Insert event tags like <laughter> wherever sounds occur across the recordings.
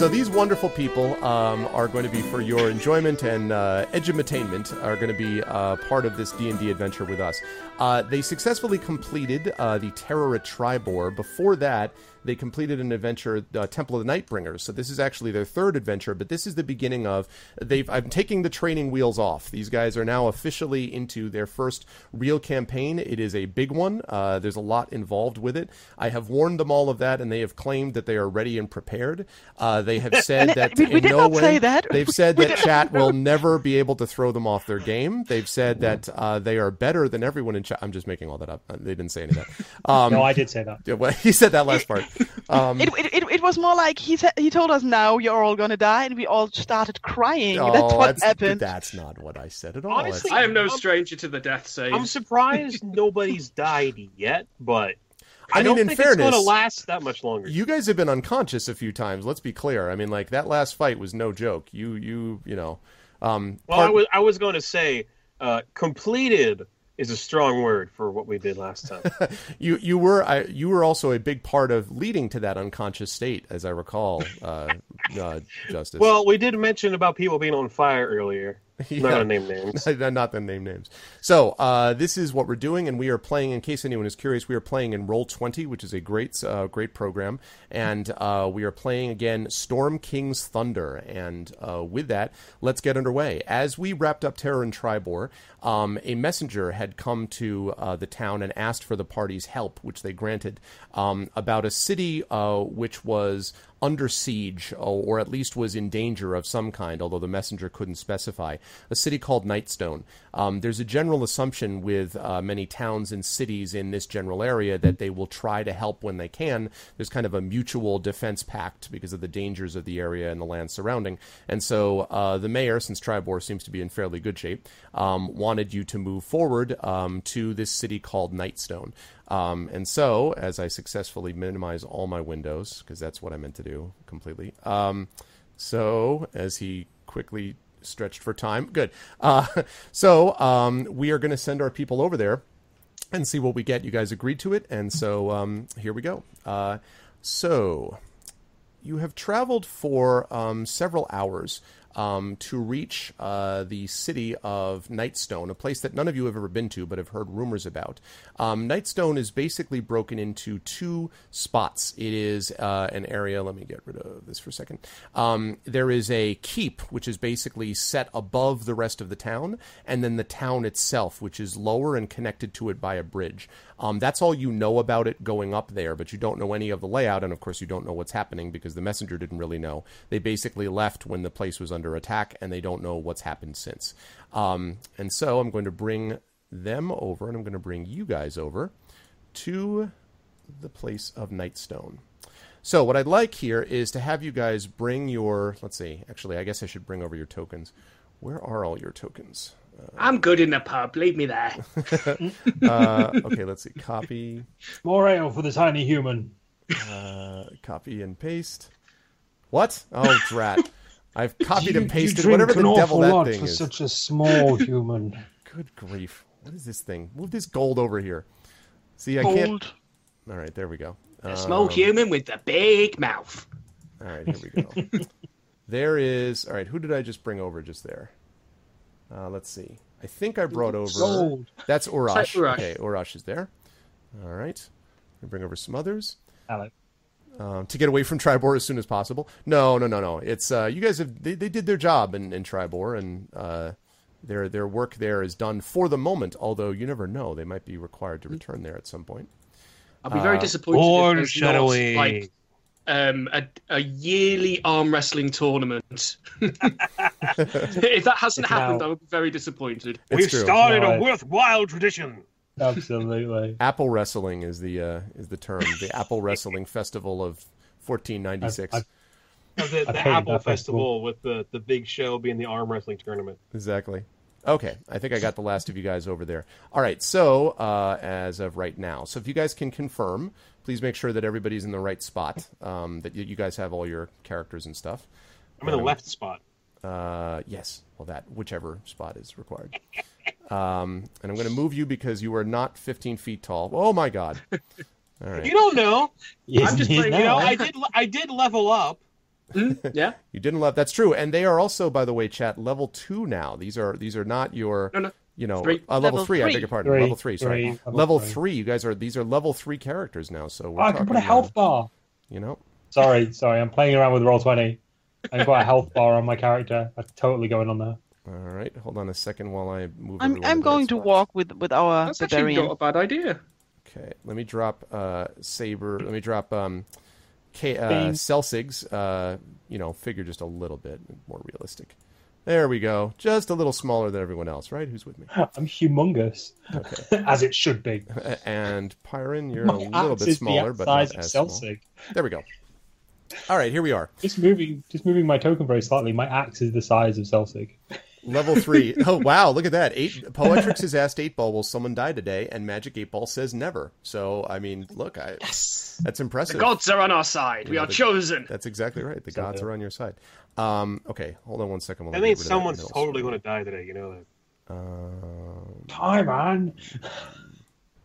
So these wonderful people um, are going to be for your enjoyment and uh, edutainment are going to be uh, part of this D&D adventure with us. Uh, they successfully completed uh, the Terror at Triboar. Before that, they completed an adventure, uh, Temple of the Nightbringers. So this is actually their third adventure, but this is the beginning of they've. I'm taking the training wheels off. These guys are now officially into their first real campaign. It is a big one. Uh, there's a lot involved with it. I have warned them all of that, and they have claimed that they are ready and prepared. Uh, they have <laughs> said that We- we in did no not way say that. they've said that chat will never be able to throw them off their game. They've said that uh, they are better than everyone in chat. I'm just making all that up. Uh, They didn't say any of that. <laughs> Um, no, I did say that. <laughs> yeah, well, he said that last part. Um, It, it, it, it was more like he said he told us now you're all gonna die, and we all started crying. that's oh, what that's, happened. That's not what I said at all. Honestly, I am no stranger to the death save. I'm surprised <laughs> nobody's died yet, but I, I mean, don't in think it's going to last that much longer. you guys have been unconscious a few times. Let's be clear. I mean, like that last fight was no joke. You, you, you know. Um, well, part- I was I was going to say uh, completed is a strong word for what we did last time. <laughs> you you were I, you were also a big part of leading to that unconscious state, as I recall, uh, uh, Justice. well, we did mention about people being on fire earlier. <laughs> Yeah. not to name names. <laughs> not the name names. So uh, this is what we're doing, and we are playing. In case anyone is curious, we are playing in Roll Twenty, which is a great, uh, great program, and uh, we are playing again Storm King's Thunder. And uh, with that, let's get underway. As we wrapped up Terror and Triboar, um, a messenger had come to uh, the town and asked for the party's help, which they granted, um, about a city uh, which was under siege, or, at least was in danger of some kind, although the messenger couldn't specify. A city called Nightstone. Um, there's a general assumption with uh, many towns and cities in this general area that they will try to help when they can. There's kind of a mutual defense pact because of the dangers of the area and the land surrounding. And so uh, the mayor, since Triboar seems to be in fairly good shape, um, wanted you to move forward um, to this city called Nightstone. Um, and so, as I successfully minimize all my windows, because that's what I meant to do completely. Um, so, as he quickly stretched for time, good. Uh, <laughs> so, um, we are going to send our people over there and see what we get. You guys agreed to it, and so um, here we go. Uh, so, you have traveled for um, several hours um, to reach uh, the city of Nightstone, a place that none of you have ever been to but have heard rumors about. Um, Nightstone is basically broken into two spots. It is uh, an area, let me get rid of this for a second. Um, there is a keep, which is basically set above the rest of the town, and then the town itself, which is lower and connected to it by a bridge. Um, that's all you know about it going up there, but you don't know any of the layout, and of course, you don't know what's happening because the messenger didn't really know. They basically left when the place was under attack, and they don't know what's happened since. Um, and so, I'm going to bring them over, and I'm going to bring you guys over to the place of Nightstone. So, what I'd like here is to have you guys bring your. Let's see. Actually, I guess I should bring over your tokens. Where are all your tokens? I'm good in the pub. Leave me there. <laughs> Uh, okay, let's see. Copy. More ale for the tiny human. Uh, copy and paste. What? Oh, drat. I've <laughs> copied You- and pasted you drink whatever the an devil awful that lot thing for is. such a small <laughs> human. Good grief. What is this thing? Move this gold over here. See, I can't. All right, there we go. A small Um, human with a big mouth. All right, here we go. there is. All right, who did I just bring over just there? Uh, let's see. I think I brought over. Gold. That's Urash. It's Urash. Okay, Urash is there. All right. We bring over some others. Alex. um, to get away from Triboar as soon as possible. No, no, no, no. It's uh, you guys have they, they did their job in, in Triboar, and uh, their their work there is done for the moment. Although you never know, they might be required to return there at some point. I'll be very Uh, disappointed if there's not like um, a, a yearly arm wrestling tournament. <laughs> if that hasn't It's happened, now- I would be very disappointed. It's We've true. started Right. a worthwhile tradition. Absolutely. <laughs> Apple wrestling is the uh, is the term. The Apple Wrestling Festival of 1496. I've- The, the I've heard Apple that Festival with the, the big show being the arm wrestling tournament. Exactly. Okay, I think I got the last of you guys over there. All right, so uh, as of right now, so if you guys can confirm, please make sure that everybody's in the right spot. Um, that you, you guys have all your characters and stuff. I'm in the left spot. Uh, yes, well, that whichever spot is required. Um, and I'm going to move you because you are not 15 feet tall. Oh my God! <laughs> All right. You don't know. Yes, I'm just yes, playing, You know. I did I did level up. Hmm? Yeah. <laughs> You didn't love. That's true, and they are also, by the way, chat level two now. These are these are not your. No, no. You know, Three. Uh, level, Level three, I three. beg your pardon. Three, level three. Sorry, three, level level three. three. You guys are these are level three characters now. So we're Oh, I can put a health uh, bar. You know, Sorry, sorry. I'm playing around with roll twenty. I've got a health bar on my character. I'm totally going on there. all right. Hold on a second while I move. I'm I'm going to spots. walk with with our That's actually not a bad idea. Okay, let me drop uh, Saber. Let me drop um, K, uh, Celsig's. Uh, you know, figure just a little bit more realistic. There we go. Just a little smaller than everyone else, right? Who's with me? <laughs> I'm humongous, <laughs> as it should be. And Pyron, you're My a little bit smaller, but not as small. There we go. All right, here we are. Just moving, just moving my token very slightly. My axe is the size of Celsig. <laughs> Level three. <laughs> Oh wow, look at that. Eight Poetrix has asked eight ball, will someone die today? And Magic Eight Ball says never. So I mean, look, I that's impressive. The gods are on our side. We Yeah, are the- chosen. That's exactly right. The So gods good. are on your side. Um, okay, hold on one second. while I That means someone's middle totally going to die today. You know that. Um, Hi, man.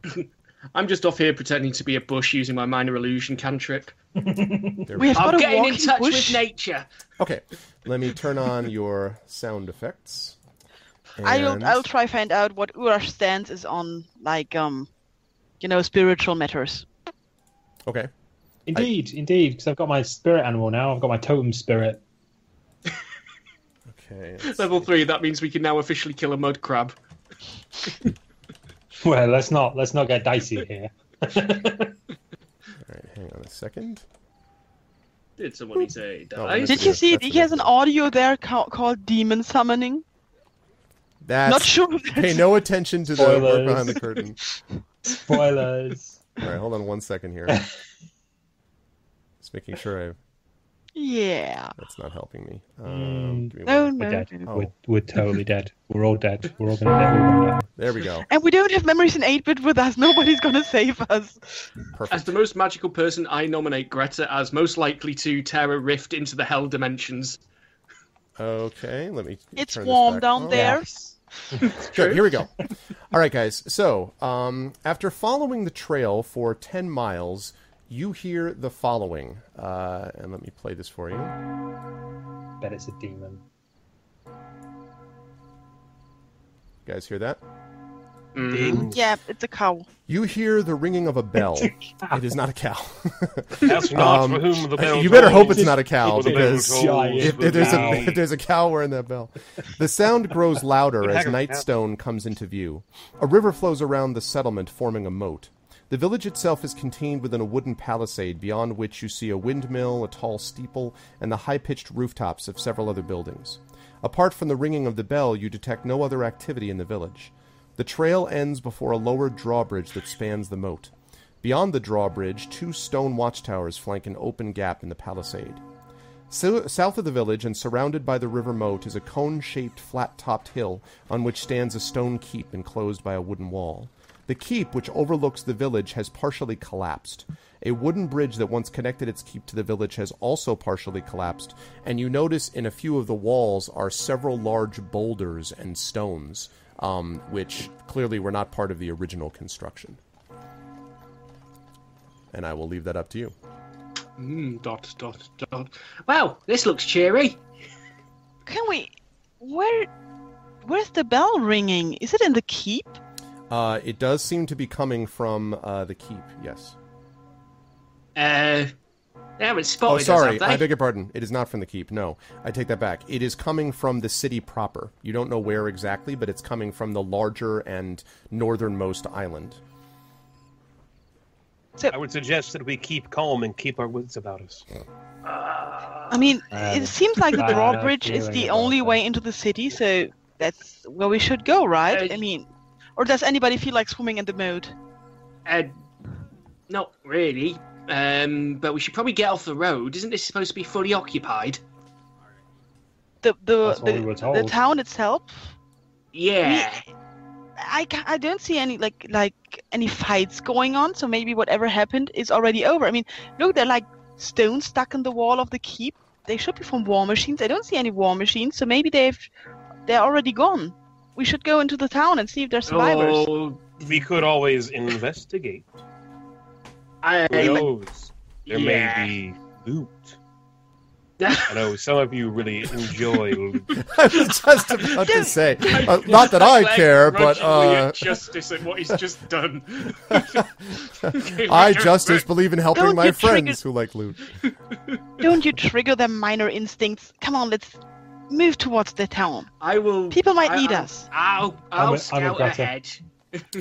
<laughs> I'm just off here pretending to be a bush using my minor illusion cantrip. We have I'm getting in touch bush. with nature. Okay, let me turn on your sound effects. I'll I'll try find out what Urash stance is on, like um, you know, spiritual matters. Okay, Indeed, indeed. Because I've got my spirit animal now. I've got my totem spirit. <laughs> okay. let's Level see. three. That means we can now officially kill a mud crab. <laughs> <laughs> Well, let's not let's not get dicey here. <laughs> All right, hang on a second. Did somebody say Oh, die? Did you see? that's He has an audio there ca- called demon summoning. That's Not sure. Pay no attention to the work behind the curtain. <laughs> Spoilers. All right, hold on one second here. Just making sure I Yeah. that's not helping me. Um, Mm. give me No, one- We're dead. no. We're, we're totally dead. We're all dead. We're all gonna die. We're all gonna die. There we go. And we don't have memories in 8-bit with us. Nobody's gonna save us. As the most magical person, I nominate Greta as most likely to tear a rift into the hell dimensions. Okay, let me. It's turn this warm back down on. there. <laughs> Good. Here we go. All right, guys. So, um, after following the trail for ten miles, you hear the following. Uh, and let me play this for you. Bet it's a demon. You guys hear that? Mhm. Yeah, it's a cow. You hear the ringing of a bell. it is not a cow. That's not Um, for whom the bell you better hope it's not a cow For the bell because if, if there's cow. a if there's a <laughs> cow wearing that bell. The sound grows louder as hack 'em down. Nightstone comes into view. A river flows around the settlement, forming a moat. The village itself is contained within a wooden palisade, beyond which you see a windmill, a tall steeple, and the high-pitched rooftops of several other buildings. Apart from the ringing of the bell, you detect no other activity in the village. The trail ends before a lowered drawbridge that spans the moat. Beyond the drawbridge, two stone watchtowers flank an open gap in the palisade. So, south of the village and surrounded by the river moat is a cone shaped, flat topped hill on which stands a stone keep enclosed by a wooden wall. The keep, which overlooks the village, has partially collapsed. A wooden bridge that once connected its keep to the village has also partially collapsed, and you notice in a few of the walls are several large boulders and stones, um, which clearly were not part of the original construction. And I will leave that up to you. Mm, dot dot dot. Wow, this looks cheery. Can we? Where? Where's the bell ringing? Is it in the keep? Uh, it does seem to be coming from uh, the keep, yes. Uh, they haven't Oh, spotted us, sorry. have they? I beg your pardon. It is not from the keep. No, I take that back. It is coming from the city proper. You don't know where exactly, but it's coming from the larger and northernmost island. I would suggest that we keep calm and keep our wits about us. I mean, I it seems like <laughs> the drawbridge is the only way into the city, so that's where we should go, right? Uh, I mean, or does anybody feel like swimming in the moat? Uh, not really. Um, but we should probably get off the road. Isn't this supposed to be fully occupied? The the That's what we the, were the told. town itself. Yeah. I, I don't see any like like any fights going on, so maybe whatever happened is already over. I mean, look, they're like stones stuck in the wall of the keep. They should be from war machines. I don't see any war machines, so maybe they've they're already gone. We should go into the town and see if there's survivors. Oh, We could always investigate. I, Who knows? There yeah. may be loot. I <laughs> know some of you really enjoy. <laughs> I was just about to say, <laughs> uh, not that I care, but uh, justice and what he's just done. I, Justice, believe in helping Don't my you trigger- friends who like loot. Don't you trigger their minor instincts? Come on, let's move towards the town. I will. People might I- need I'll- us. I'll, I'm I'll a- I'm a scout Greta. ahead.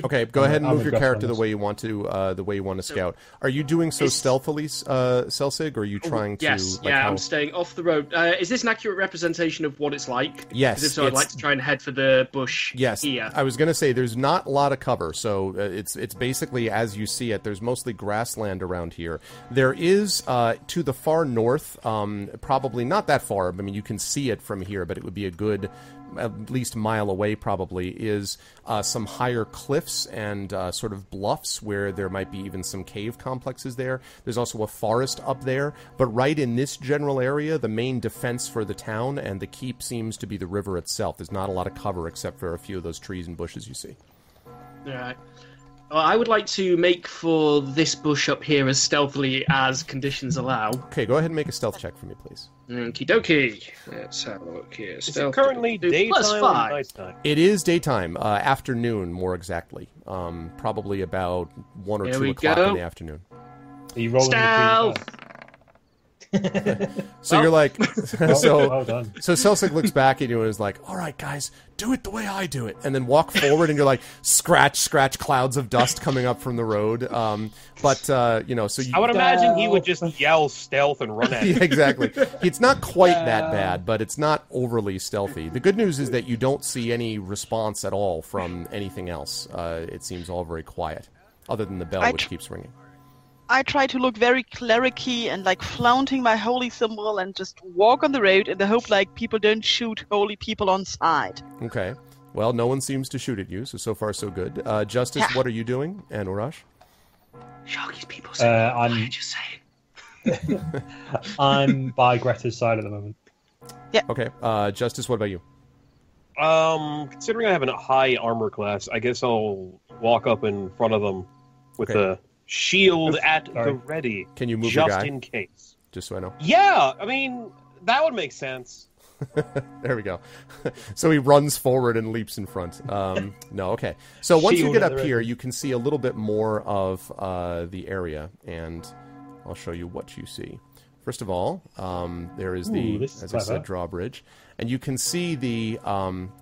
Okay, go ahead and I'm move your character the way you want to, uh, the way you want to scout. Are you doing so Is- stealthily, uh, Celsig, or are you trying to? Yes, like, yeah, how- I'm staying off the road. Uh, is this an accurate representation of what it's like? Yes. if so, I'd like to try and head for the bush Yes, here. I was going to say there's not a lot of cover, so uh, it's it's basically as you see it. There's mostly grassland around here. There is uh, to the far north, um, probably not that far. I mean, you can see it from here, but it would be a good at least mile away. Probably is uh, some higher cliffs and uh, sort of bluffs where there might be even some cave complexes there. There's also a forest up there, but right in this general area, the main defense for the town and the keep seems to be the river itself. There's not a lot of cover except for a few of those trees and bushes you see. Well, I would like to make for this bush up here as stealthily as conditions allow. Okay, go ahead and make a stealth check for me, please. Okie dokie. Let's have a look here. Is it currently daytime plus or five. nighttime? It is daytime, uh, afternoon, more exactly. Um, probably about one or There two we o'clock go. in the afternoon. Are you rolling Stealth! The <laughs> So Well- you're like, <laughs> <laughs> so well done. So Celsig looks back at you and is like, "All right, guys, do it the way I do it," and then walk forward, and you're like, scratch, scratch, clouds of dust coming up from the road. Um, but uh, you know, so you, I would imagine he would just yell stealth and run at yeah, you. exactly. It's not quite that bad, but it's not overly stealthy. The good news is that you don't see any response at all from anything else. Uh, it seems all very quiet, other than the bell, I which tr- keeps ringing. I try to look very clericy and like flaunting my holy symbol and just walk on the road in the hope like people don't shoot holy people on sight. Okay. Well, no one seems to shoot at you, so so far so good. Uh, Justice, Yeah. what are you doing? And Urash? Sharky's people Uh, I'm just saying. <laughs> I'm by Greta's side at the moment. Yeah. Okay. Uh, Justice, what about you? Um, considering I have a high armor class, I guess I'll walk up in front of them with Okay. a shield at Sorry. the ready, Can you move just in case. Just so I know. Yeah, I mean that would make sense. <laughs> There we go. <laughs> so he runs forward and leaps in front. Um, no, okay. So once you get up here, ready. you can see a little bit more of uh, the area, and I'll show you what you see. First of all, um, there is the, Ooh, is as I said, drawbridge, and you can see the um,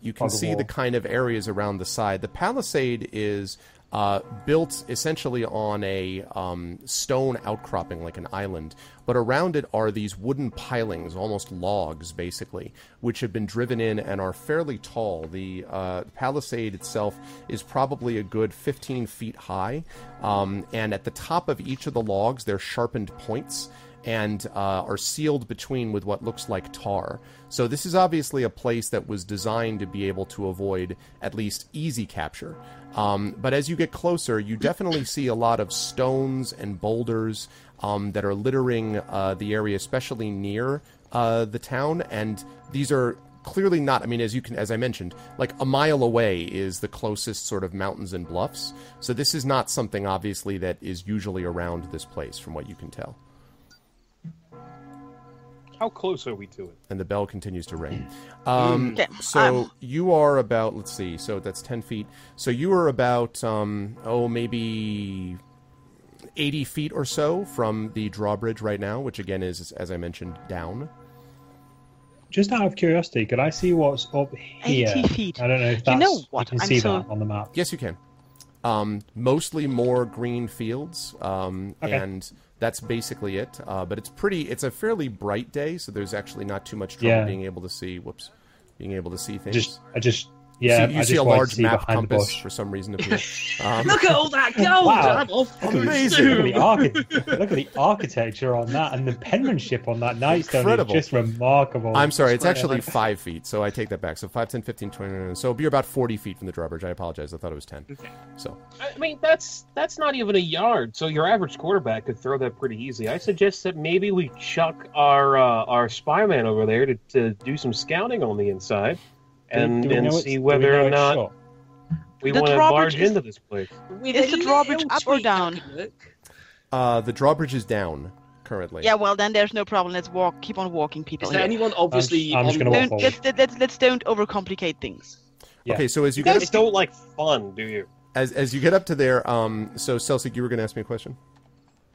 you can see the kind of areas around the side. The palisade is uh, built essentially on a um, stone outcropping, like an island, but around it are these wooden pilings, almost logs, basically, which have been driven in and are fairly tall. The uh, palisade itself is probably a good 15 feet high, um, and at the top of each of the logs, they're sharpened points and uh, are sealed between with what looks like tar. So this is obviously a place that was designed to be able to avoid at least easy capture. Um, but as you get closer, you definitely <coughs> see a lot of stones and boulders um, that are littering uh, the area, especially near uh, the town. And these are clearly not. I mean, as you can, as I mentioned, like a mile away is the closest sort of mountains and bluffs. So this is not something obviously that is usually around this place, from what you can tell. How close are we to it? and the bell continues to ring. Um, Okay, so I'm- you are about, let's see, so that's 10 feet. So you are about, um, oh, maybe 80 feet or so from the drawbridge right now, which again is, as I mentioned, down. Just out of curiosity, could I see what's up here? 80 feet. I don't know if You know what? can I'm see so- that on the map. Yes, you can. Um, mostly more green fields, um, Okay. and that's basically it. Uh, but it's pretty. It's a fairly bright day, so there's actually not too much trouble Yeah. being able to see. Whoops, being able to see things. Just, I just, yeah, see, you I see just a to large see map compass for some reason appear. <laughs> Um, Look at all that <laughs> gold! Wow. I'm. Amazing. Look at, the archi- <laughs> look at the architecture on that and the penmanship on that nightstone Incredible. is just remarkable. I'm sorry, it's Swear. actually 5 feet, so I take that back. So 5, 10, 15, 20, so it'll be about 40 feet from the drawbridge. I apologize, I thought it was 10. Okay. So, I mean, that's that's not even a yard. So your average quarterback could throw that pretty easy. I suggest that maybe we chuck our uh, our spy man over there to, to do some scouting on the inside, Do- and do we and know it's- see do we whether know or not shut? we The want to drawbridge barge is- into this place. With Is the drawbridge up or down? Captain uh, the drawbridge is down. currently. Yeah, well then there's no problem. Let's walk. Keep on walking, people. Is there here. anyone obviously I'm just on gonna walk Don't, forward. let's, let- let's let's don't overcomplicate things. Yeah. Okay, so as you You guys up, don't like fun, do you? as as you get up to there, um, so Celsig, you were going to ask me a question.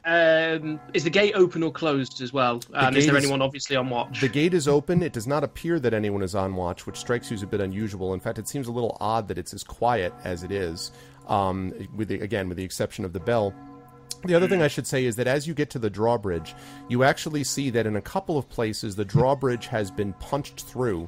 Um, is the gate open or closed as well? And is gate there is- anyone obviously on watch? The gate is open. It does not appear that anyone is on watch, which strikes you as a bit unusual. In fact, it seems a little odd that it's as quiet as it is. Um, with the, again, with the exception of the bell. The other thing I should say is that as you get to the drawbridge, you actually see that in a couple of places the drawbridge has been punched through.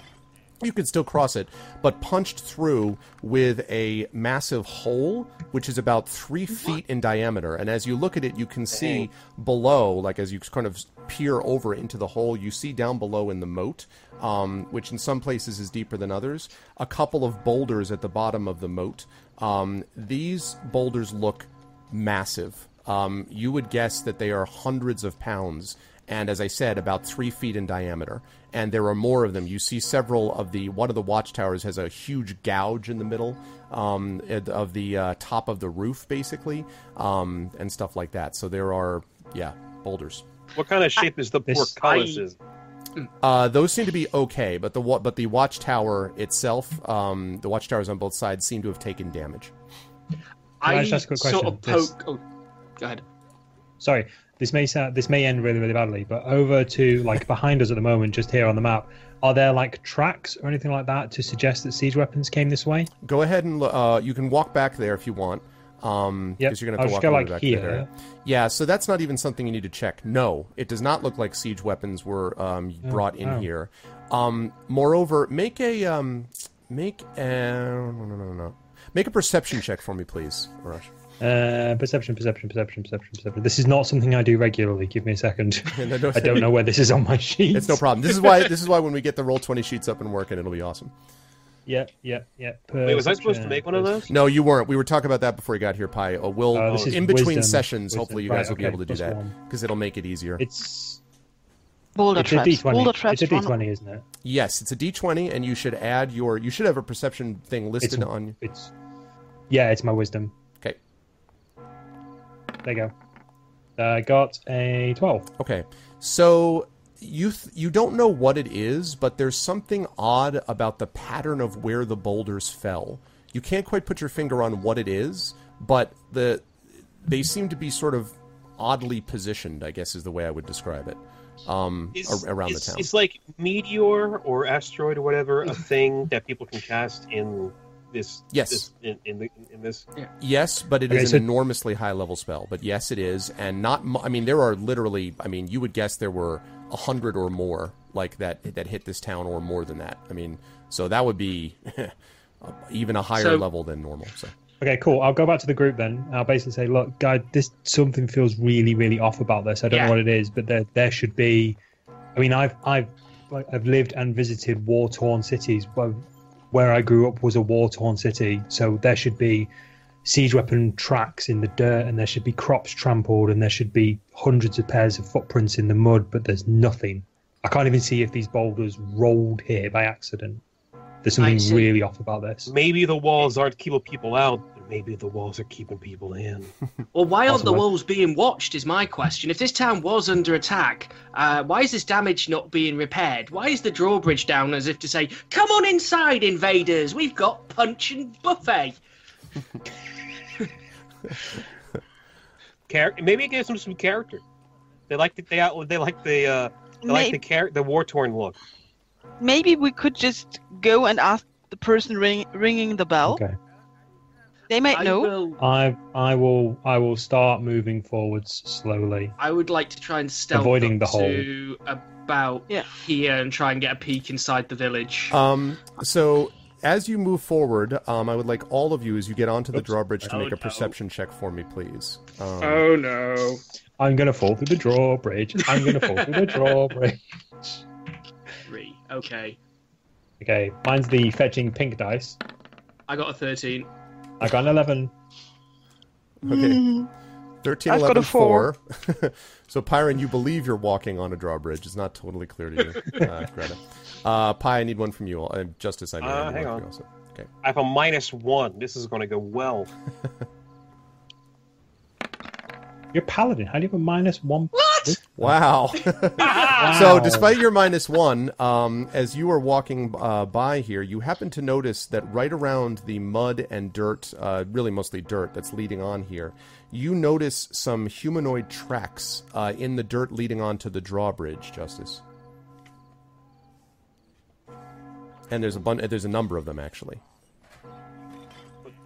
You could still cross it, but punched through with a massive hole, which is about three feet in diameter. And as you look at it, you can see below, like as you kind of peer over into the hole, you see down below in the moat, um, which in some places is deeper than others, a couple of boulders at the bottom of the moat. Um, these boulders look massive. Um, you would guess that they are hundreds of pounds, and as I said, about three feet in diameter. And there are more of them. You see several of the one of the watchtowers has a huge gouge in the middle um, of the uh, top of the roof, basically, um, and stuff like that. So there are, yeah, boulders. What kind of shape is the This- portcullis? <clears throat> Uh, those seem to be okay, but the but the watchtower itself, um, the watchtowers on both sides seem to have taken damage. I I just ask a quick sort of question? This- poke. Oh, go ahead. Sorry, this may sound this may end really really badly, but over to like behind us at the moment, just here on the map, are there like tracks or anything like that to suggest that siege weapons came this way? Go ahead and uh, you can walk back there if you want. Um, Yep, because you're gonna have to walk all like, back here. area. Yeah, so that's not even something you need to check. No, it does not look like siege weapons were um, brought in oh. here. Um, moreover, make a um, make a no, no, no, no. Make a perception check for me, please, Arash. Uh, perception, perception, perception, perception, perception. This is not something I do regularly. Give me a second. <laughs> And I don't- I don't know where this is on my sheet. It's no problem. This is why this is why when we get the roll twenty sheets up and working, it'll be awesome. Yep, yep, yep. Wait, was I supposed to make one of those? No, you weren't. We were talking about that before you got here, Pi. Uh, we'll Oh, this in between wisdom. sessions. Wisdom. Hopefully, you guys Right, will be able to do plus that because it'll make it easier. It's Boulder it's a traps. D twenty. Boulder traps. It's a D twenty, isn't it? Yes, it's a D twenty, and you should add your. You should have a perception thing listed It's on. it's yeah, it's my wisdom. Okay. There you go. I got a twelve. Okay, so you th- you don't know what it is, but there's something odd about the pattern of where the boulders fell. You can't quite put your finger on what it is, but the they seem to be sort of oddly positioned. I guess is the way I would describe it. Um, Is, around is, the town. Is like meteor or asteroid or whatever a <laughs> thing that people can cast in this? Yes. This, in, in, the, in this. Yes, but it is Okay, an so- enormously high level spell. But yes, it is, and not. I mean, there are literally. I mean, you would guess there were a hundred or more like that that hit this town, or more than that. I mean, so that would be <laughs> even a higher So- level than normal. So Okay, cool. I'll go back to the group then. I'll basically say, look, guys, this something feels really, really off about this. I don't Yeah. know what it is, but there there should be. I mean, I've I've like, I've lived and visited war torn cities. Where, where I grew up was a war torn city, so there should be siege weapon tracks in the dirt, and there should be crops trampled, and there should be hundreds of pairs of footprints in the mud. But there's nothing. I can't even see if these boulders rolled here by accident. There's something really off about this. Maybe the walls aren't keeping people out. But Maybe the walls are keeping people in. <laughs> Well, why aren't the walls being watched? Is my question. If this town was under attack, uh, why is this damage not being repaired? Why is the drawbridge down as if to say, "Come on inside, invaders! We've got punch and buffet." Char- maybe it gives them some character. They like the, they out they like the uh, they like the char- the war torn look. maybe we could just go and ask the person ring, ringing the bell. Okay. They might I know. will. I I will I will start moving forwards slowly. I would like to try and stealth Avoiding up the hole. to about Yeah. here and try and get a peek inside the village. Um, so as you move forward, um, I would like all of you, as you get onto the Oops. drawbridge, to Oh, make a no. perception check for me, please. Um, oh no! I'm gonna fall through the drawbridge. I'm gonna fall through the drawbridge. Three. Okay, Okay, mine's the fetching pink dice. I got a thirteen. I got an eleven. Okay. Mhm. 13, I've got 11, a four. 4. <laughs> so, Pyron, you believe you're walking on a drawbridge. It's not totally clear to you, <laughs> uh, Greta. Uh, Pi, I need one from you. Uh, Justice, I need, I Uh, need hang one on. you also. Okay. I have a minus one. This is going to go well. <laughs> You're paladin. How do you have a minus one? What? Wow. <laughs> So, despite your minus one, um, as you are walking uh, by here, you happen to notice that right around the mud and dirt, uh, really mostly dirt that's leading on here, you notice some humanoid tracks uh, in the dirt leading onto the drawbridge, Justice. And there's a bun- there's a number of them actually.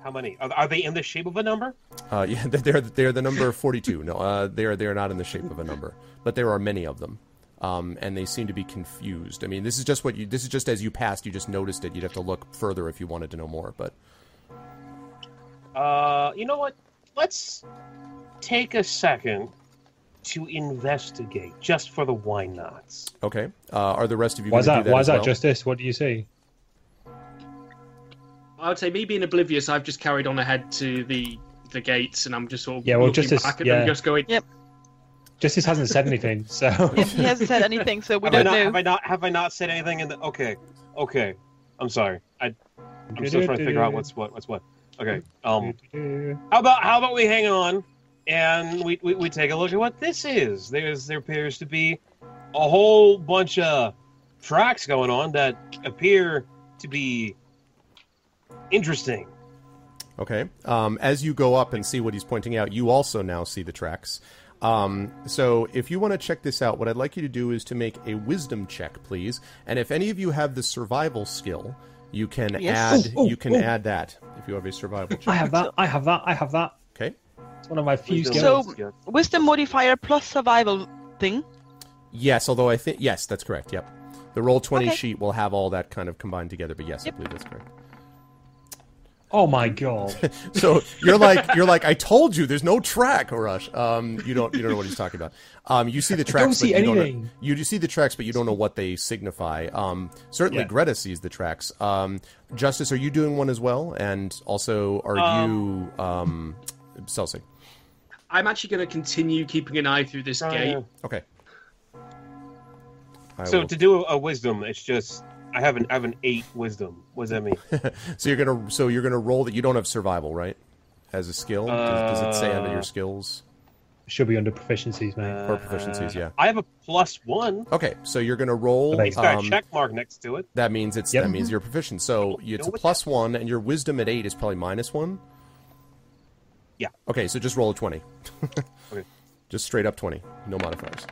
How many? Are, are they in the shape of a number? Uh, yeah, <laughs> they're they're the number forty-two. No, uh, they're they're not in the shape of a number, but there are many of them, um, and they seem to be confused. I mean, this is just what you. This is just as you passed, you just noticed it. You'd have to look further if you wanted to know more. But Uh, you know what? Let's take a second to investigate, just for the why nots. okay, uh, are the rest of you? Why's gonna that? do that Why is that well? justice? What do you see? I would say me being oblivious, I've just carried on ahead to the the gates, and I'm just sort of Yeah, well, looking Justice- back at yeah. them, just going, Yep. Justice hasn't said anything, <laughs> so Yep, he hasn't said anything, so we have don't not? know. Have I not? Have I not said anything? In the okay, okay. I'm sorry. I, I'm still trying to figure out what's what. What's what. Okay. Um. How about how about we hang on and we, we, we take a look at what this is. There's there appears to be a whole bunch of tracks going on that appear to be interesting. Okay. Um, as you go up and see what he's pointing out, you also now see the tracks. Um, so if you want to check this out, what I'd like you to do is to make a wisdom check, please. And if any of you have the survival skill, you can Yes. add Oh, oh, you can oh. add that if you have a survival check. I have that. I have that. I have that. Okay. It's one of my few skills. So- is- Wisdom modifier plus survival thing. Yes, although I think yes, that's correct. Yep. The roll twenty Okay. sheet will have all that kind of combined together, but yes, Yep. I believe that's correct. Oh my god! <laughs> So you're like you're like I told you there's no track, Arash. Um, you don't you don't know what he's talking about. Um, you see the tracks, don't see but you don't know, anything. you see the tracks, but you don't know what they signify. Um, certainly Yeah. Greta sees the tracks. Um, Justice, are you doing one as well? And also, are you um, Celsig? I'm actually going to continue keeping an eye through this Oh, gate. yeah. Okay. I So will- to do a wisdom, it's just I have an I have an eight wisdom. What does that mean? <laughs> so you're gonna so you're gonna roll that you don't have survival, right? As a skill, does, does it say under your skills Should be under proficiencies, mate. or proficiencies? Yeah. I have a plus one. Okay, so you're gonna roll. Okay. It's got um, a check mark next to it. That means it's Yep. that means you're proficient. So you- it's know a what plus one, and your wisdom at eight is probably minus one. Yeah. Okay, so just roll a twenty. <laughs> Okay. Just straight up twenty, no modifiers.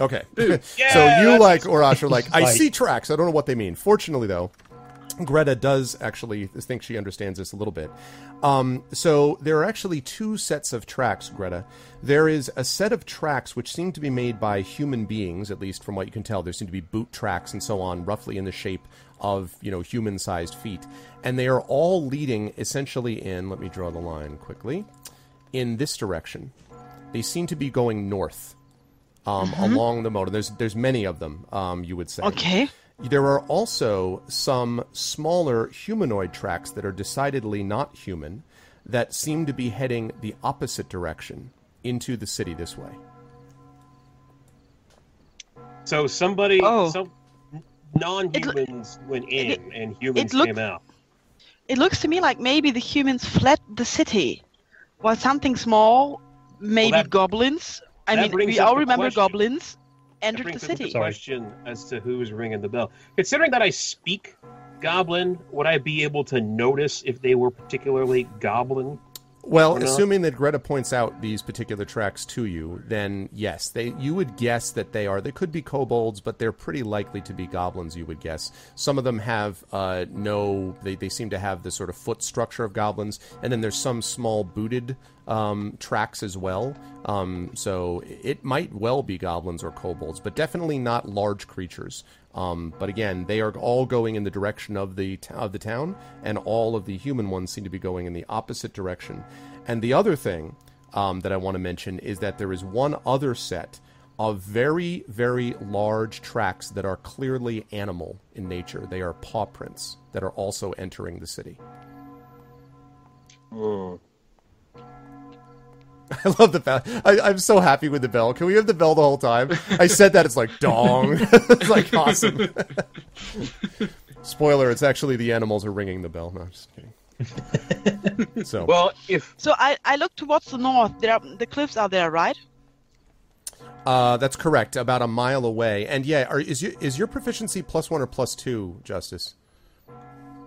Okay. Yeah, <laughs> so you that's- like Orash are like I Right. see tracks. I don't know what they mean. Fortunately, though, Greta does actually think she understands this a little bit. Um, so there are actually two sets of tracks, Greta. There is a set of tracks which seem to be made by human beings, at least from what you can tell. There seem to be boot tracks and so on, roughly in the shape of you know human-sized feet, and they are all leading essentially in. Let me draw the line quickly. In this direction, they seem to be going north um, along the motor. There's there's many of them. Um, you would say. Okay. There are also some smaller humanoid tracks that are decidedly not human that seem to be heading the opposite direction into the city this way. So somebody, Oh. some non-humans went in it- and humans it look- came out. It looks to me like maybe the humans fled the city, while something small, maybe that- goblins. I mean, we all remember question. goblins That entered the brings up the city. Question as to who's ringing the bell. Considering that I speak Goblin, would I be able to notice if they were particularly Goblin? Well, assuming that Greta points out these particular tracks to you, then yes, they you would guess that they are. They could be kobolds, but they're pretty likely to be goblins. You would guess. Some of them have uh, no. They, they seem to have the sort of foot structure of goblins, and then there's some small booted um, tracks as well. Um, so it might well be goblins or kobolds, but definitely not large creatures. Um, but again, they are all going in the direction of the t- of the town, and all of the human ones seem to be going in the opposite direction. And the other thing um, that I want to mention is that there is one other set of very very large tracks that are clearly animal in nature. They are paw prints that are also entering the city. Hmm. <laughs> I love the bell. I, I'm so happy with the bell. Can we have the bell the whole time? I said that it's like dong. <laughs> it's like awesome. <laughs> Spoiler: It's actually the animals are ringing the bell. No, I'm just kidding. so Well, if So I, I look towards the north. There, are, the cliffs are there, right? Uh, that's correct. About a mile away. And yeah, are, is your is your proficiency plus one or plus two, Justice?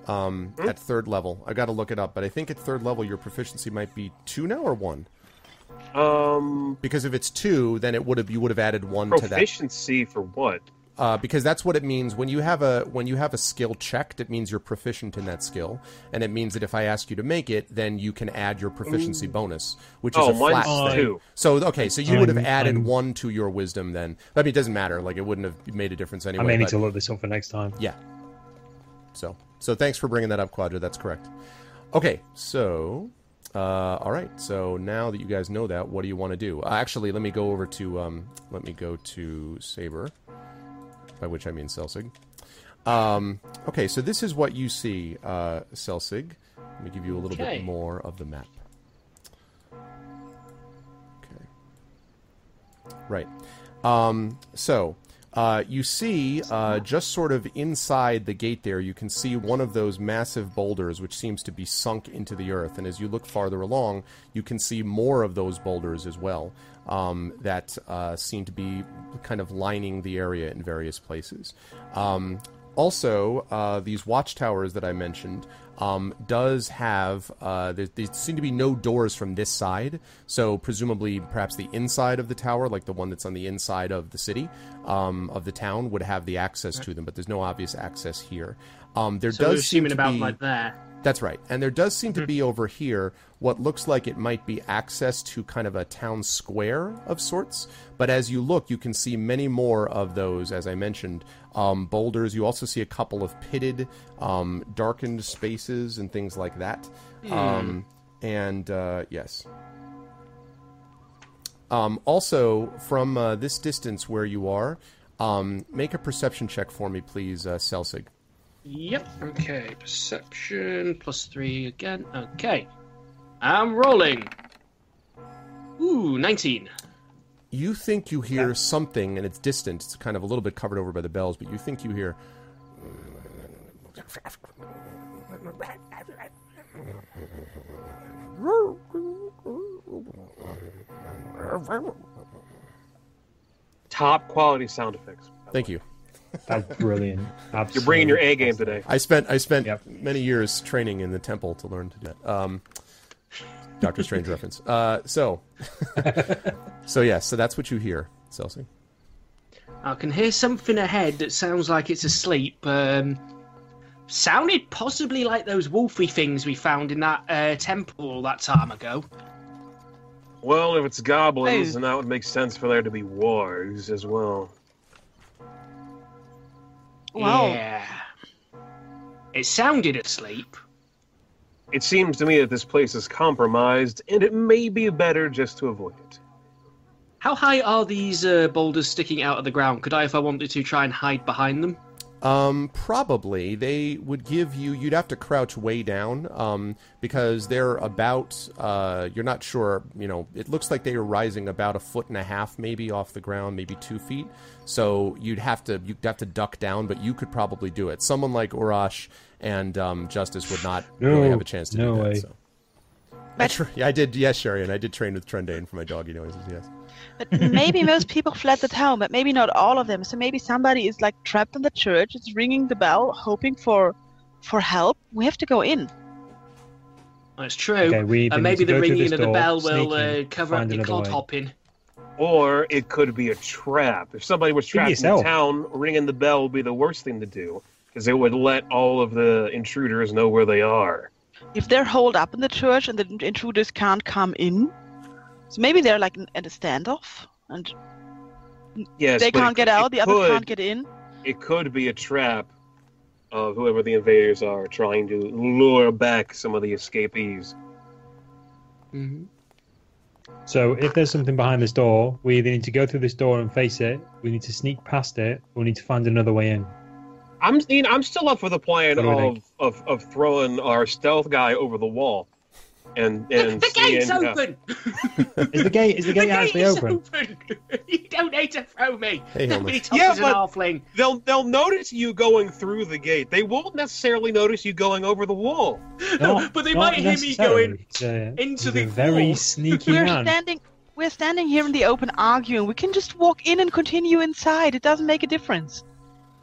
Um, at third level, I got to look it up, but I think at third level your proficiency might be two now or one. Um, Because if it's two, then it would have you would have added one to that. proficiency for what? Uh, because that's what it means when you have a when you have a skill checked. It means you're proficient in that skill, and it means that if I ask you to make it, then you can add your proficiency bonus, which Oh, is a flat mine's thing. two. So okay, so you would have added I'm- one to your wisdom then. I mean, it doesn't matter. Like it wouldn't have made a difference I anyway. may need but- to look this up for next time. yeah. So so thanks for bringing that up, Quadra. That's correct. Okay, so uh, all right. So now that you guys know that, what do you want to do? Uh, actually, let me go over to um, let me go to Saber, by which I mean Celsig. Um, okay, so this is what you see, uh, Celsig. Let me give you a little Okay. bit more of the map. Okay. Right. Um, so, uh, you see, uh, just sort of inside the gate there, you can see one of those massive boulders which seems to be sunk into the earth. And as you look farther along, you can see more of those boulders as well um, that uh, seem to be kind of lining the area in various places. Um, also, uh, these watchtowers that I mentioned um, does have uh, there, there seem to be no doors from this side, so presumably perhaps the inside of the tower, like the one that's on the inside of the city um, of the town, would have the access to them. But there's no obvious access here. Um, there So does seem to about be, like there. That's right. And there does seem to be over here what looks like it might be access to kind of a town square of sorts. But as you look, you can see many more of those, as I mentioned, um, boulders. You also see a couple of pitted, um, darkened spaces and things like that. Um, and uh, yes. Um, also, from uh, this distance where you are, um, make a perception check for me, please, uh, Celsig. Yep. Okay. Perception plus three again. Okay. I'm rolling. Ooh, 19. you think you hear something and it's distant it's kind of a little bit covered over by the bells but you think you hear Top quality sound effects. thank you That's brilliant. You're bringing your A game today. i spent i spent Yep. many years training in the temple to learn to do that um doctor strange reference uh so <laughs> so yes so that's what you hear Celsi. I can hear something ahead that sounds like it's asleep. Um, sounded possibly like those wolfy things we found in that uh, temple that time ago. Well, if it's goblins, Hey. then that would make sense for there to be wargs as well. Wow. Yeah. It sounded asleep. It seems to me that this place is compromised, and it may be better just to avoid it. How high are these uh, boulders sticking out of the ground? Could I, if I wanted to, try and hide behind them? Um, probably they would give you. You'd have to crouch way down, um, because they're about. Uh, you're not sure. You know, it looks like they are rising about a foot and a half, maybe off the ground, maybe two feet. So you'd have to you'd have to duck down, but you could probably do it. Someone like Urash and um, Justice would not really have a chance to no do that. way. So. I tr- yeah, I did. Yes, Sherry, and I did train with Trendane for my doggy noises. Yes. But maybe most people fled the town, but maybe not all of them. So maybe somebody is like trapped in the church, it's ringing the bell, hoping for for help. We have to go in. That's true. Okay, we and maybe the ringing of the door, bell sneak will uh, cover up the another clod hopping. Or it could be a trap. If somebody was trapped in the town, ringing the bell would be the worst thing to do, because it would let all of the intruders know where they are. If they're holed up in the church and the intruders can't come in, so maybe they're like at a standoff and Yes, they can't get out, it the other could- can't get in. It could be a trap of whoever the invaders are trying to lure back some of the escapees. hmm So if there's something behind this door, we either need to go through this door and face it, we need to sneak past it, or we need to find another way in. I'm you know, I'm still up for the plan What do we of, of of throwing our stealth guy over the wall, and The, and the gate's seeing, uh, open! Is the gate is the <laughs> the gate gate actually is open? open! <laughs> you don't need to throw me! Hey, Nobody Helmut. touches Yeah, but- halfling. they'll they'll notice you going through the gate. They won't necessarily notice you going over the wall. No, <laughs> Not- but they might hear me going He's into he's the very wall. sneaky We're man. standing we're standing here in the open arguing. We can just walk in and continue inside. It doesn't make a difference.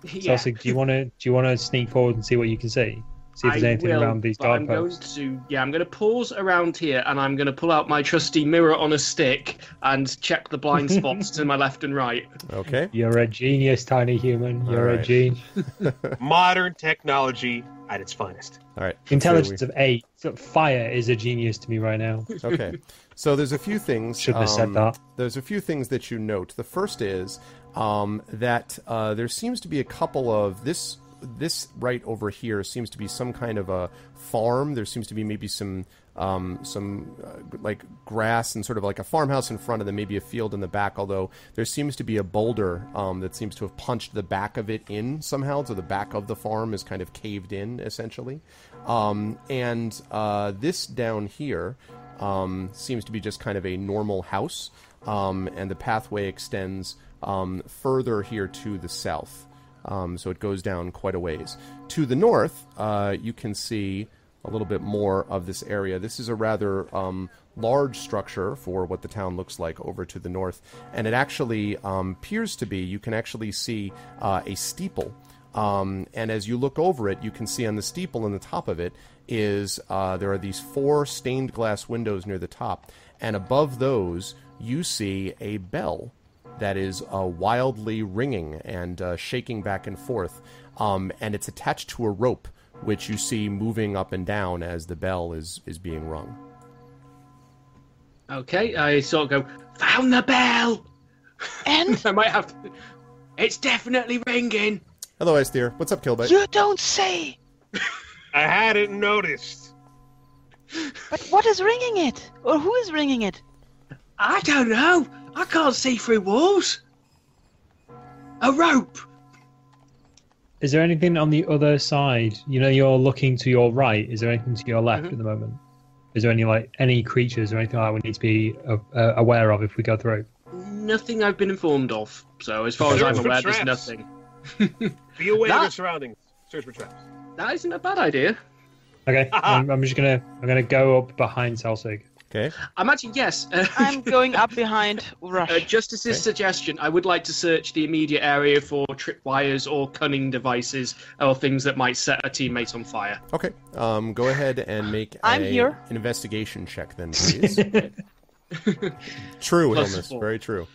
Yeah. Celsig, do you want to do you want to sneak forward and see what you can see? See if there's I anything will, around these but I'm guard going posts. to yeah, I'm going to pause around here, and I'm going to pull out my trusty mirror on a stick and check the blind <laughs> spots to my left and right. Okay. You're a genius, tiny human. You're Alright. a genius. <laughs> Modern technology at its finest. All right. Intelligence of eight. So fire is a genius to me right now. okay. So there's a few things. Shouldn't have said um, that. There's a few things that you note. The first is um, that uh, there seems to be a couple of this. This right over here seems to be some kind of a farm. There seems to be maybe some um, some uh, like grass and sort of like a farmhouse in front of them, maybe a field in the back. Although there seems to be a boulder um, that seems to have punched the back of it in somehow, so the back of the farm is kind of caved in essentially. Um, and uh, this down here um, seems to be just kind of a normal house, um, and the pathway extends um, further here to the south. Um, so it goes down quite a ways. To the north, uh, you can see a little bit more of this area. This is a rather um, large structure for what the town looks like over to the north, and it actually um, appears to be. You can actually see uh, a steeple. Um, and as you look over it, you can see on the steeple on the top of it is uh, there are these four stained glass windows near the top, and above those you see a bell that is uh, wildly ringing and uh, shaking back and forth, um, and it's attached to a rope, which you see moving up and down as the bell is is being rung. Okay, I sort of go, found the bell. And <laughs> I might have to. It's definitely ringing. Hello, Aesthir. What's up, Killbait? you don't say. <laughs> I hadn't noticed. But what is ringing it? Or who is ringing it? I don't know. I can't see through walls. A rope. Is there anything on the other side? You know, you're looking to your right. Is there anything to your left Mhm. at the moment? Is there any like any creatures or anything like that we need to be uh, uh, aware of if we go through? Nothing I've been informed of. So as far as I'm for aware, there's nothing. <laughs> Be aware of your surroundings. Search for traps. That isn't a bad idea. Okay, <laughs> I'm, I'm just gonna I'm gonna go up behind Celsig. Okay. I'm actually yes. Uh, I'm going up behind <laughs> Rush. Uh, Justice's Okay. suggestion, I would like to search the immediate area for tripwires or cunning devices or things that might set a teammate on fire. Okay. Um, go ahead and make I'm a- here. an investigation check then, <laughs> please. true, Plus illness. four. Very true.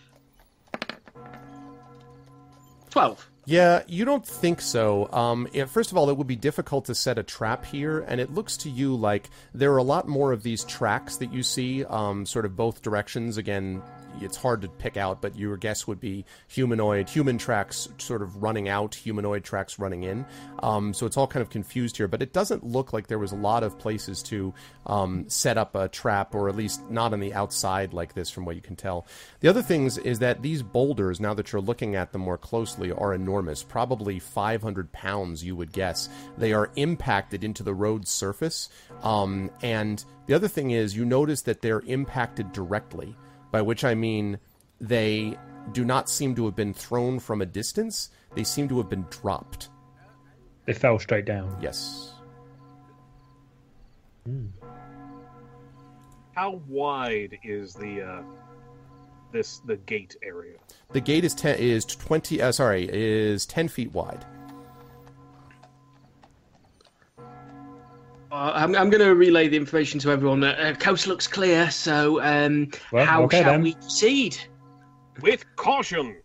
12. Yeah, you don't think so. Um, yeah, first of all, it would be difficult to set a trap here, and it looks to you like there are a lot more of these tracks that you see, um, sort of both directions. Again, it's hard to pick out, but your guess would be humanoid, human tracks sort of running out, humanoid tracks running in. Um, so it's all kind of confused here, but it doesn't look like there was a lot of places to um, set up a trap, or at least not on the outside like this, from what you can tell. The other things is that these boulders, now that you're looking at them more closely, are enormous, probably 500 pounds, you would guess. They are impacted into the road's surface, um, and the other thing is you notice that they're impacted directly by which I mean they do not seem to have been thrown from a distance. They seem to have been dropped. They fell straight down. Yes. How wide is the uh, this the gate area? The gate is ten is twenty. Uh, sorry, is ten feet wide. I'm, I'm going to relay the information to everyone. Uh, uh, coast looks clear, so um, Well, how okay shall then. we proceed? With caution.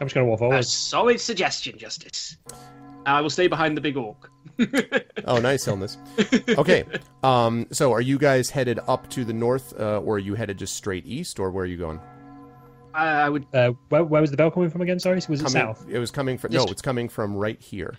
I'm just gonna walk A solid suggestion, Justice. I will stay behind the big orc. <laughs> Oh, nice illness. Okay. Um. So, are you guys headed up to the north, uh, or are you headed just straight east, or where are you going? I, I would Uh, where, where was the bell coming from again? Sorry, was it Coming, south? It was coming from. No, it's coming from right here.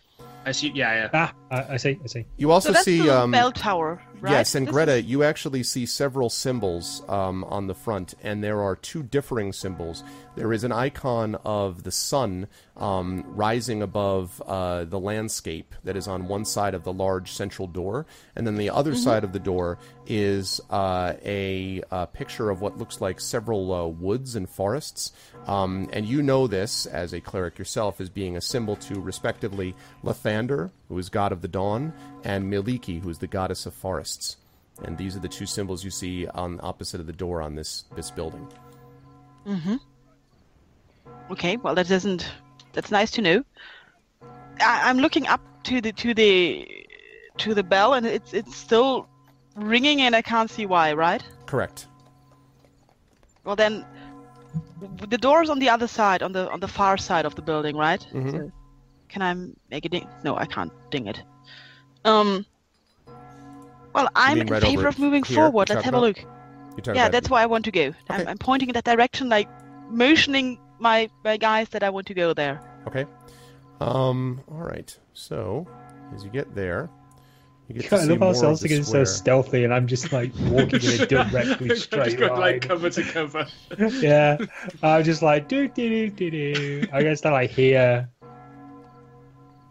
Assume, yeah, yeah. Ah, I, I see. I see. You also so that's see. the um, bell tower, right? Yes, and This Greta, is- you actually see several symbols um, on the front, and there are two differing symbols. There is an icon of the sun um, rising above uh, the landscape that is on one side of the large central door, and then the other side of the door is uh, a, uh picture of what looks like several uh, woods and forests. Um, and you know this as a cleric yourself as being a symbol to, respectively, Lathander, who is god of the dawn, and Mielikki, who is the goddess of forests. and these are the two symbols you see on opposite of the door on this this building. Mm-hmm. Okay, well that doesn't. That's nice to know. I, I'm looking up to the to the to the bell, and it's it's still ringing, and I can't see why. Right? Correct. Well then, the door's on the other side, on the on the far side of the building, right? Mhm. So, can I make a ding? No, I can't ding it. Um. Well, I'm in right favor of moving here, forward. Let's have talking a look. Yeah, that's where I want to go. Okay. I'm, I'm pointing in that direction, like motioning my my guys that I want to go there. Okay. Um. All right. So, as you get there, you get I to see love how more Celtic the is so stealthy, and I'm just like walking in a <laughs> directly straight Just going line. like cover to cover. <laughs> yeah, I'm just like do do do do do. I guess that I hear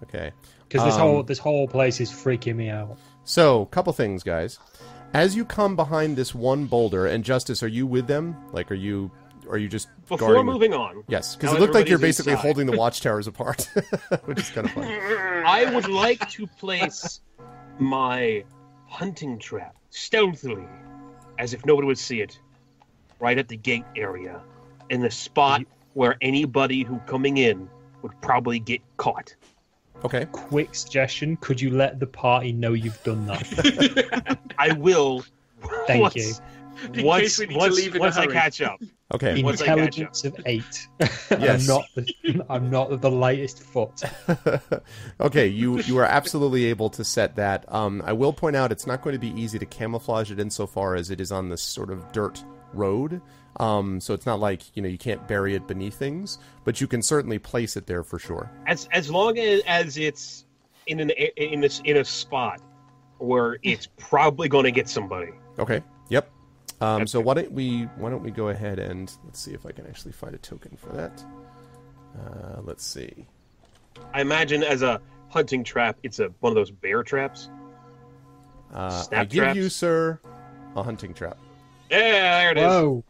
Okay. because this Um, whole this whole place is freaking me out. So, couple things, guys. As you come behind this one boulder, and Justice, are you with them? Like, are you? Are you just Before guarding- moving on, Yes, because it looked like you're basically inside. holding the <laughs> watchtowers apart, which is kind of funny. I would like to place my hunting trap stealthily, as if nobody would see it, right at the gate area, in the spot where anybody who coming in would probably get caught. Okay. Quick suggestion: Could you let the party know you've done that? <laughs> I will. Thank once, you. <laughs> In Once, case we need to once, leave in a once I catch up. Okay. Once I catch Intelligence of eight. <laughs> Yes. I'm not. The, I'm not the lightest foot. <laughs> okay, you you are absolutely able to set that. Um, I will point out it's not going to be easy to camouflage it insofar as it is on this sort of dirt road. Um, so it's not like you know you can't bury it beneath things, but you can certainly place it there for sure. As as long as, as it's in an in this in a spot where it's probably going to get somebody. Okay. Yep. Um, so why don't we why don't we go ahead and let's see if I can actually find a token for that. Uh, let's see. I imagine as a hunting trap, it's a one of those bear traps. Uh, I give traps? you, sir, a hunting trap. Yeah, there it is. Whoa!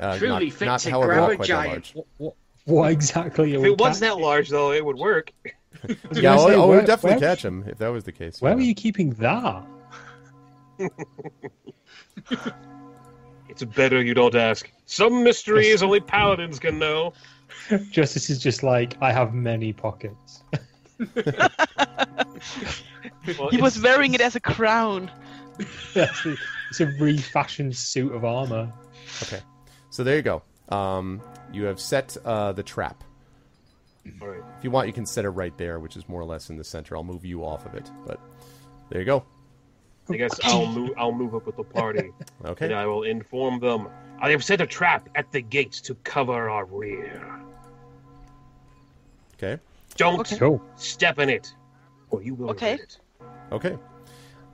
Uh, Truly not, fit not, to however, grab not a quite giant. large. What, what, what exactly If it wasn't that large, though, it would work. <laughs> Yeah, gonna oh, say, oh, we where- would definitely where- catch him if that was the case. Where yeah. were you keeping that? <laughs> <laughs> It's better you don't ask. Some mysteries only paladins can know. <laughs> Justice is just like I have many pockets. <laughs> Well, He was wearing it as a crown. That's it's a refashioned suit of armor. Okay, so there you go. Um, you have set uh, the trap. All right. If you want, you can set it right there, which is more or less in the center. I'll move you off of it, but there you go. I guess I'll move. I'll move up with the party, <laughs> Okay. and I will inform them. I have set a trap at the gates to cover our rear. Okay. Don't Okay. Cool. step in it, or you will Okay. regret it. Okay.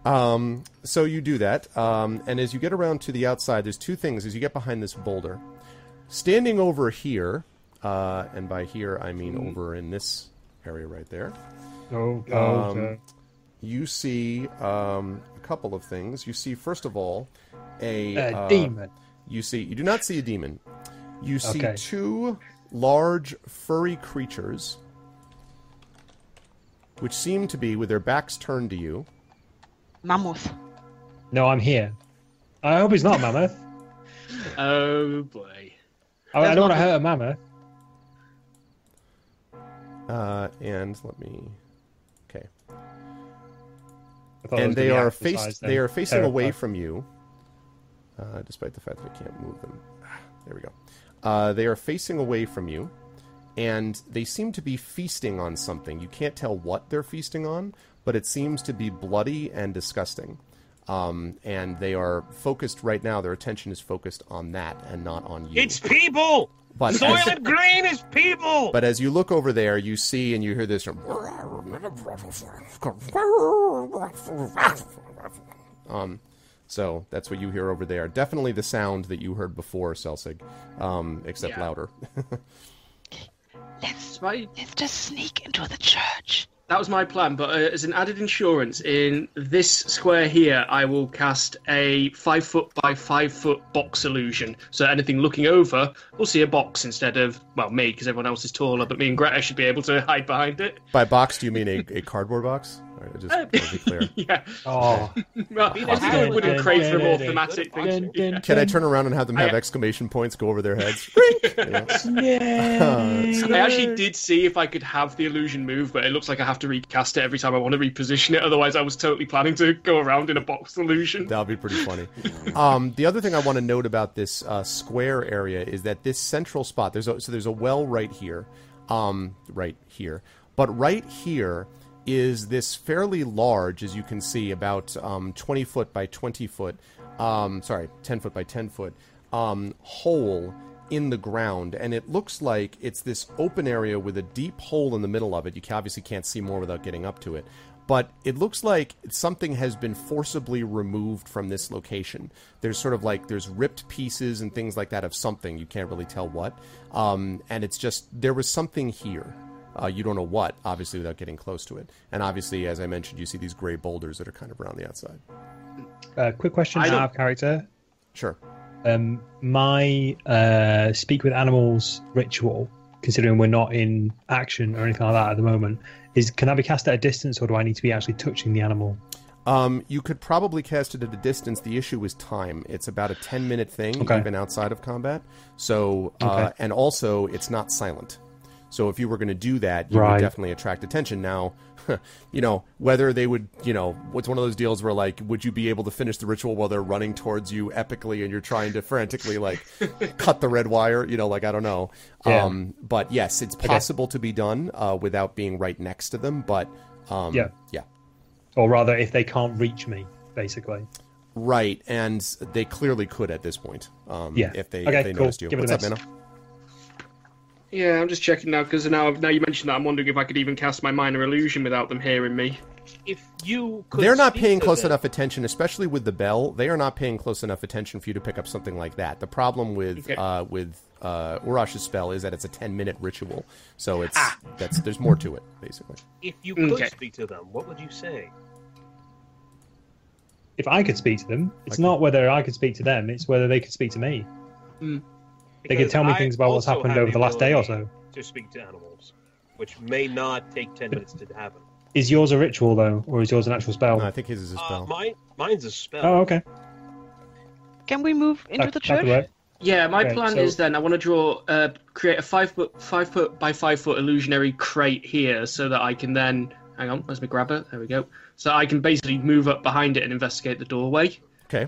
Um, so you do that, um, and as you get around to the outside, there's two things. As you get behind this boulder, standing over here, uh, and by here I mean over in this area right there, Oh, oh, Um, you see um, a couple of things. You see, first of all, a a uh, demon. You see, you do not see a demon. You see Okay. two large furry creatures, which seem to be with their backs turned to you. Mammoth. No, I'm here. I hope he's not mammoth. <laughs> Oh boy. I, I don't want to hurt a mammoth. Uh, and let me. And they are faced. They are facing away from you, uh, despite the fact that I can't move them. There we go. Uh, they are facing away from you, and they seem to be feasting on something. You can't tell what they're feasting on, but it seems to be bloody and disgusting. Um, and they are focused right now. Their attention is focused on that and not on you. It's people. but as, Soylent Green is people. but as you look over there, you see and you hear this. Um, so that's what you hear over there. Definitely the sound that you heard before, Celsig, um, except Yeah. louder. <laughs> Let's Right. let's just sneak into the church. That was my plan, but uh, as an added insurance, in this square here, I will cast a five foot by five foot box illusion. So anything looking over will see a box instead of well me, because everyone else is taller. But me and Greta should be able to <laughs> hide behind it. By box, do you mean a, a cardboard box? All right, just want to be clear. <laughs> yeah. Oh, <laughs> Well, I still wouldn't crave for a more thematic thing. Can I turn around and have them have exclamation points go over their heads? <laughs> Yeah. I actually did see if I could have the illusion move, but it looks like I have to recast it every time I want to reposition it. Otherwise, I was totally planning to go around in a box illusion. That'll be pretty funny. Um, the other thing I want to note about this uh, square area is that this central spot there's a, so there's a well right here, um, right here, but right here is this fairly large, as you can see, about um, 20 foot by 20 foot, um, sorry, 10 foot by 10 foot um, hole in the ground, and it looks like it's this open area with a deep hole in the middle of it. You obviously can't see more without getting up to it, but it looks like something has been forcibly removed from this location. There's sort of like there's ripped pieces and things like that of something. You can't really tell what, um, and it's just there was something here. Uh, you don't know what, obviously, without getting close to it. And obviously, as I mentioned, you see these gray boulders that are kind of around the outside. uh, quick question I out don't- of character. Sure. Um, my uh, speak with animals ritual, considering we're not in action or anything like that at the moment, is can I be cast at a distance, or do I need to be actually touching the animal? Um, you could probably cast it at a distance. The issue is time. It's about a 10 minute thing, Okay. even outside of combat. So, uh, Okay. and also, it's not silent. So, if you were going to do that, you would definitely attract attention. Now, <laughs> you know, whether they would, you know, what's one of those deals where, like, would you be able to finish the ritual while they're running towards you epically and you're trying to frantically, like, <laughs> cut the red wire? You know, like, I don't know. Yeah. Um, but yes, it's possible to be done uh, without being right next to them. But, um, Yeah. Yeah. Or rather, if they can't reach me, basically. Right, and they clearly could at this point. Um, Yeah. If they, Okay, if they cool. noticed you. Give it a What's up, miss. Minna? Yeah, I'm just checking now because now now you mentioned that I'm wondering if I could even cast my minor illusion without them hearing me. If you could They're not paying close them- enough attention, especially with the bell. They are not paying close enough attention for you to pick up something like that. The problem with Okay. uh, with uh, Urash's spell is that it's a ten minute ritual, so it's Ah. that's there's more to it basically. If you could Okay. speak to them, what would you say? If I could speak to them, it's Okay. not whether I could speak to them; it's whether they could speak to me. They could tell me I things about what's happened over the last day or so. To speak to animals, which may not take ten minutes to happen. Is yours a ritual though, or is yours an actual spell? No, I think his is a Uh, spell. mine, mine's a spell. oh, okay. Can we move into That- the church? work. Yeah, my Okay, plan so- is then I want to draw, uh, create a five foot, five foot by five foot illusionary crate here, so that I can then hang on, where's my grabber? There we go. So I can basically move up behind it and investigate the doorway. Okay.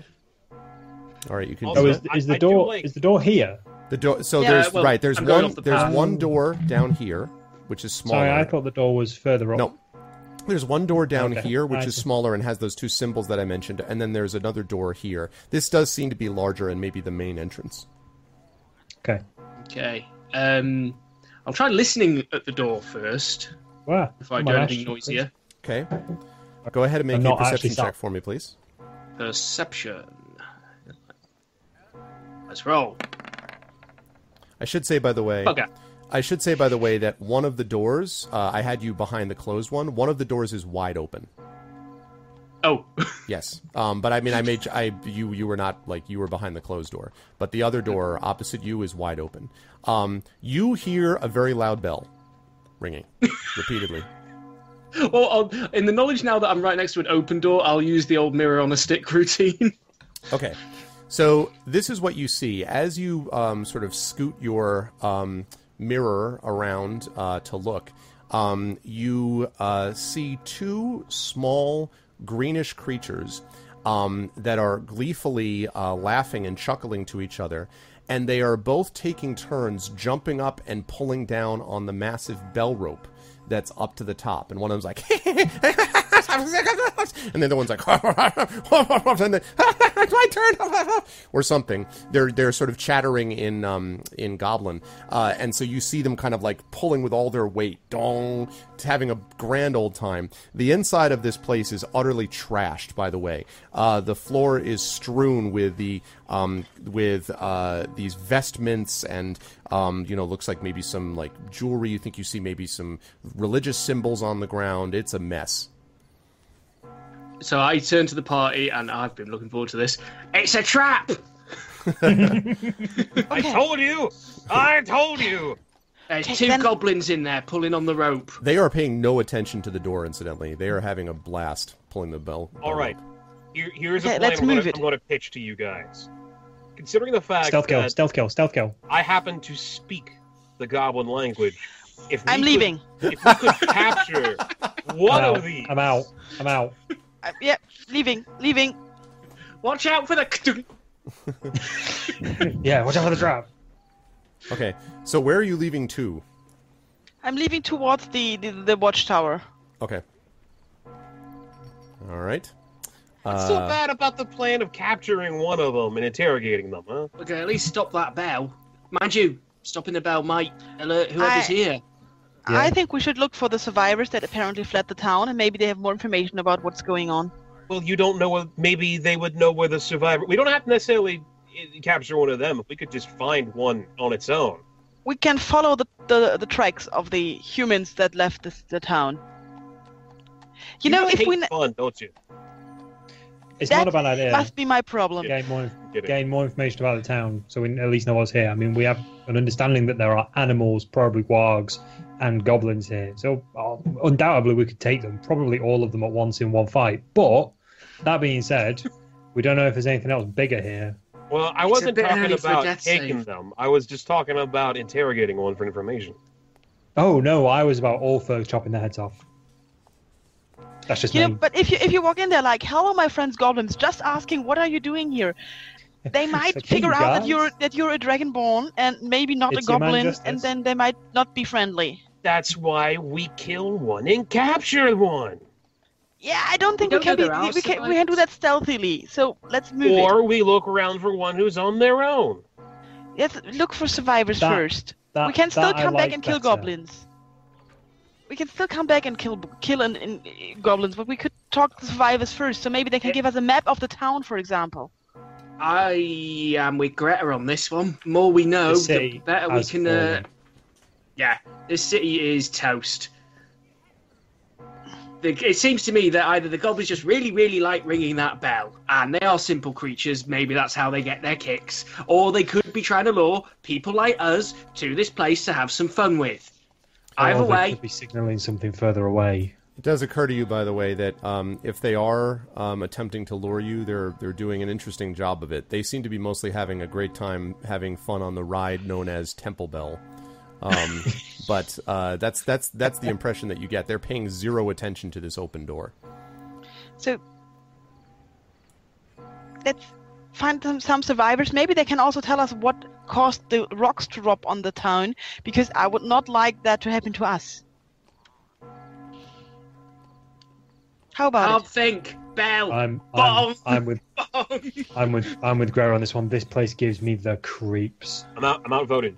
All right, you can. Also, Oh, do is. I- is the I do door like- is the door here? The door. So Yeah, there's well, right. There's I'm one. the There's one door down here, which is smaller. Sorry, I thought the door was further up. No. There's one door down Okay, here, which is smaller and has those two symbols that I mentioned, and then there's another door here. This does seem to be larger and maybe the main entrance. Okay. Okay. Um, I'll try listening at the door first Wow. if I Oh do my anything gosh. noisier. Okay. Go ahead and make I'm a perception check for me, please. Perception. Let's roll. I should say, by the way, Okay. I should say, by the way, that one of the doors, uh, I had you behind the closed one. One of the doors is wide open. Oh. <laughs> Yes, um, but I mean, I made I you you were not like you were behind the closed door, but the other door opposite you is wide open. Um, you hear a very loud bell ringing <laughs> repeatedly. well, I'll, in the knowledge now that I'm right next to an open door, I'll use the old mirror on a stick <laughs> routine. Okay, so this is what you see as you um, sort of scoot your um, mirror around uh, to look. Um, you uh, see two small greenish creatures um, that are gleefully uh, laughing and chuckling to each other, and they are both taking turns jumping up and pulling down on the massive bell rope that's up to the top. And one of them's like, <laughs> <laughs> and then the one's like, and then my turn, <laughs> or something. They're they're sort of chattering in um in Goblin, uh, and so you see them kind of like pulling with all their weight, dong, having a grand old time. The inside of this place is utterly trashed. By the way, uh, the floor is strewn with the um with uh these vestments and um you know looks like maybe some like jewelry. You think you see maybe some religious symbols on the ground. It's a mess. so I turn to the party, and I've been looking forward to this. It's a trap. <laughs> I told you! I told you! There's Okay, two then- goblins in there pulling on the rope. They are paying no attention to the door. Incidentally, they are having a blast pulling the bell. All bell right. up. Here, here's a Okay, plan let's I'm, move gonna, it. I'm going to pitch to you guys. Considering the fact Stealth kill, that stealth kill, stealth kill. I happen to speak the goblin language, if I'm could- leaving. if we could <laughs> capture one of these, I'm out. I'm out. Uh, yeah, leaving, leaving. Watch out for the. <laughs> Yeah, watch out for the trap. Okay, so where are you leaving to? I'm leaving towards the the, the watchtower. Okay. All right. What's so Uh, bad about the plan of capturing one of them and interrogating them, huh? Okay, at least stop that bell. Mind you, stopping the bell might alert whoever's I- here. Yeah. I think we should look for the survivors that apparently fled the town, and maybe they have more information about what's going on. Well, you don't know. What, maybe they would know where the survivor. We don't have to necessarily eh, capture one of them. If we could just find one on its own. We can follow the the, the tracks of the humans that left the, the town. You, know, if hate we n- fun, don't you? It's That not a bad idea. must be my problem. Gain more, gain more information about the town, so we at least know what's here. I mean, we have an understanding that there are animals, probably wargs, and goblins here. So uh, undoubtedly, we could take them, probably all of them at once in one fight. But that being said, we don't know if there's anything else bigger here. Well, I It's wasn't talking early for a about taking save. them. I was just talking about interrogating one for information. Oh no, I was about all for chopping their heads off. That's just You know, but if you if you walk in there like, "Hello, my friends, goblins," just asking, "What are you doing here?" <laughs> They might like, figure you out that you're that you're a dragonborn and maybe not It's a goblin, and then they might not be friendly. That's why we kill one and capture one. Yeah, I don't think We we, don't can be we can we can do that stealthily. So let's move it. Or we look around for one who's on their own. Let's look for survivors That- first. That- we can still that I come back like and kill better. goblins. We can still come back and kill kill an, an, uh, goblins, but we could talk to survivors first. So maybe they can give us a map of the town, for example. I am with Greta on this one. More we know, The the better we can. Uh, yeah, this city is toast. The, it seems to me that either the goblins just really, really like ringing that bell, and they are simple creatures, maybe that's how they get their kicks, or they could be trying to lure people like us to this place to have some fun with. Either Or they way, could be signaling something further away. It does occur to you, by the way, that um, if they are um, attempting to lure you, they're they're doing an interesting job of it. They seem to be mostly having a great time having fun on the ride known as Temple Bell. Um, <laughs> but uh, that's that's that's the impression that you get. They're paying zero attention to this open door. So let's find some, some survivors. Maybe they can also tell us what caused the rocks to drop on the town, because I would not like that to happen to us. How about can't it? think. Bell. I'm I'm, I'm with Bong. I'm with I'm with Greta on this one. This place gives me the creeps. I'm out. I'm outvoted.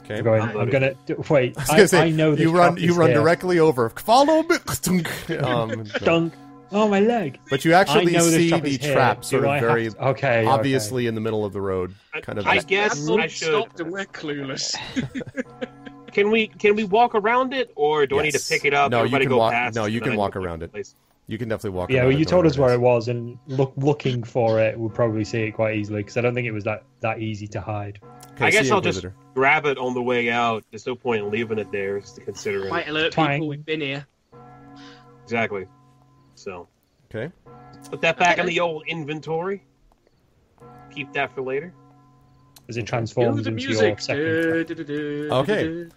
Okay. I'm going. I'm I'm gonna wait. I was I, gonna say, I know you run you run here. directly over. Follow me. <laughs> um, no. Dunk. Oh my leg. But you actually see the trap sort of have very to- okay. obviously in the middle of the road. I, Kind of I like- guess Everyone I should. stopped and we're clueless. <laughs> Can we can we walk around it, or do I need to pick it up? No, you can go walk- past, no, you can walk around it. place? You can definitely walk. Yeah, around well, it, you told us where it it was, and look, looking for it, we'll probably see it quite easily because I don't think it was that that easy to hide. Okay, I guess I'll just grab it on the way out. There's no point in leaving it there, just to consider it. Might alert Twang. people we've been here. Exactly. So Okay. put that back in the old inventory. Keep that for later. As it Cue transforms the into your second. Okay. du- du.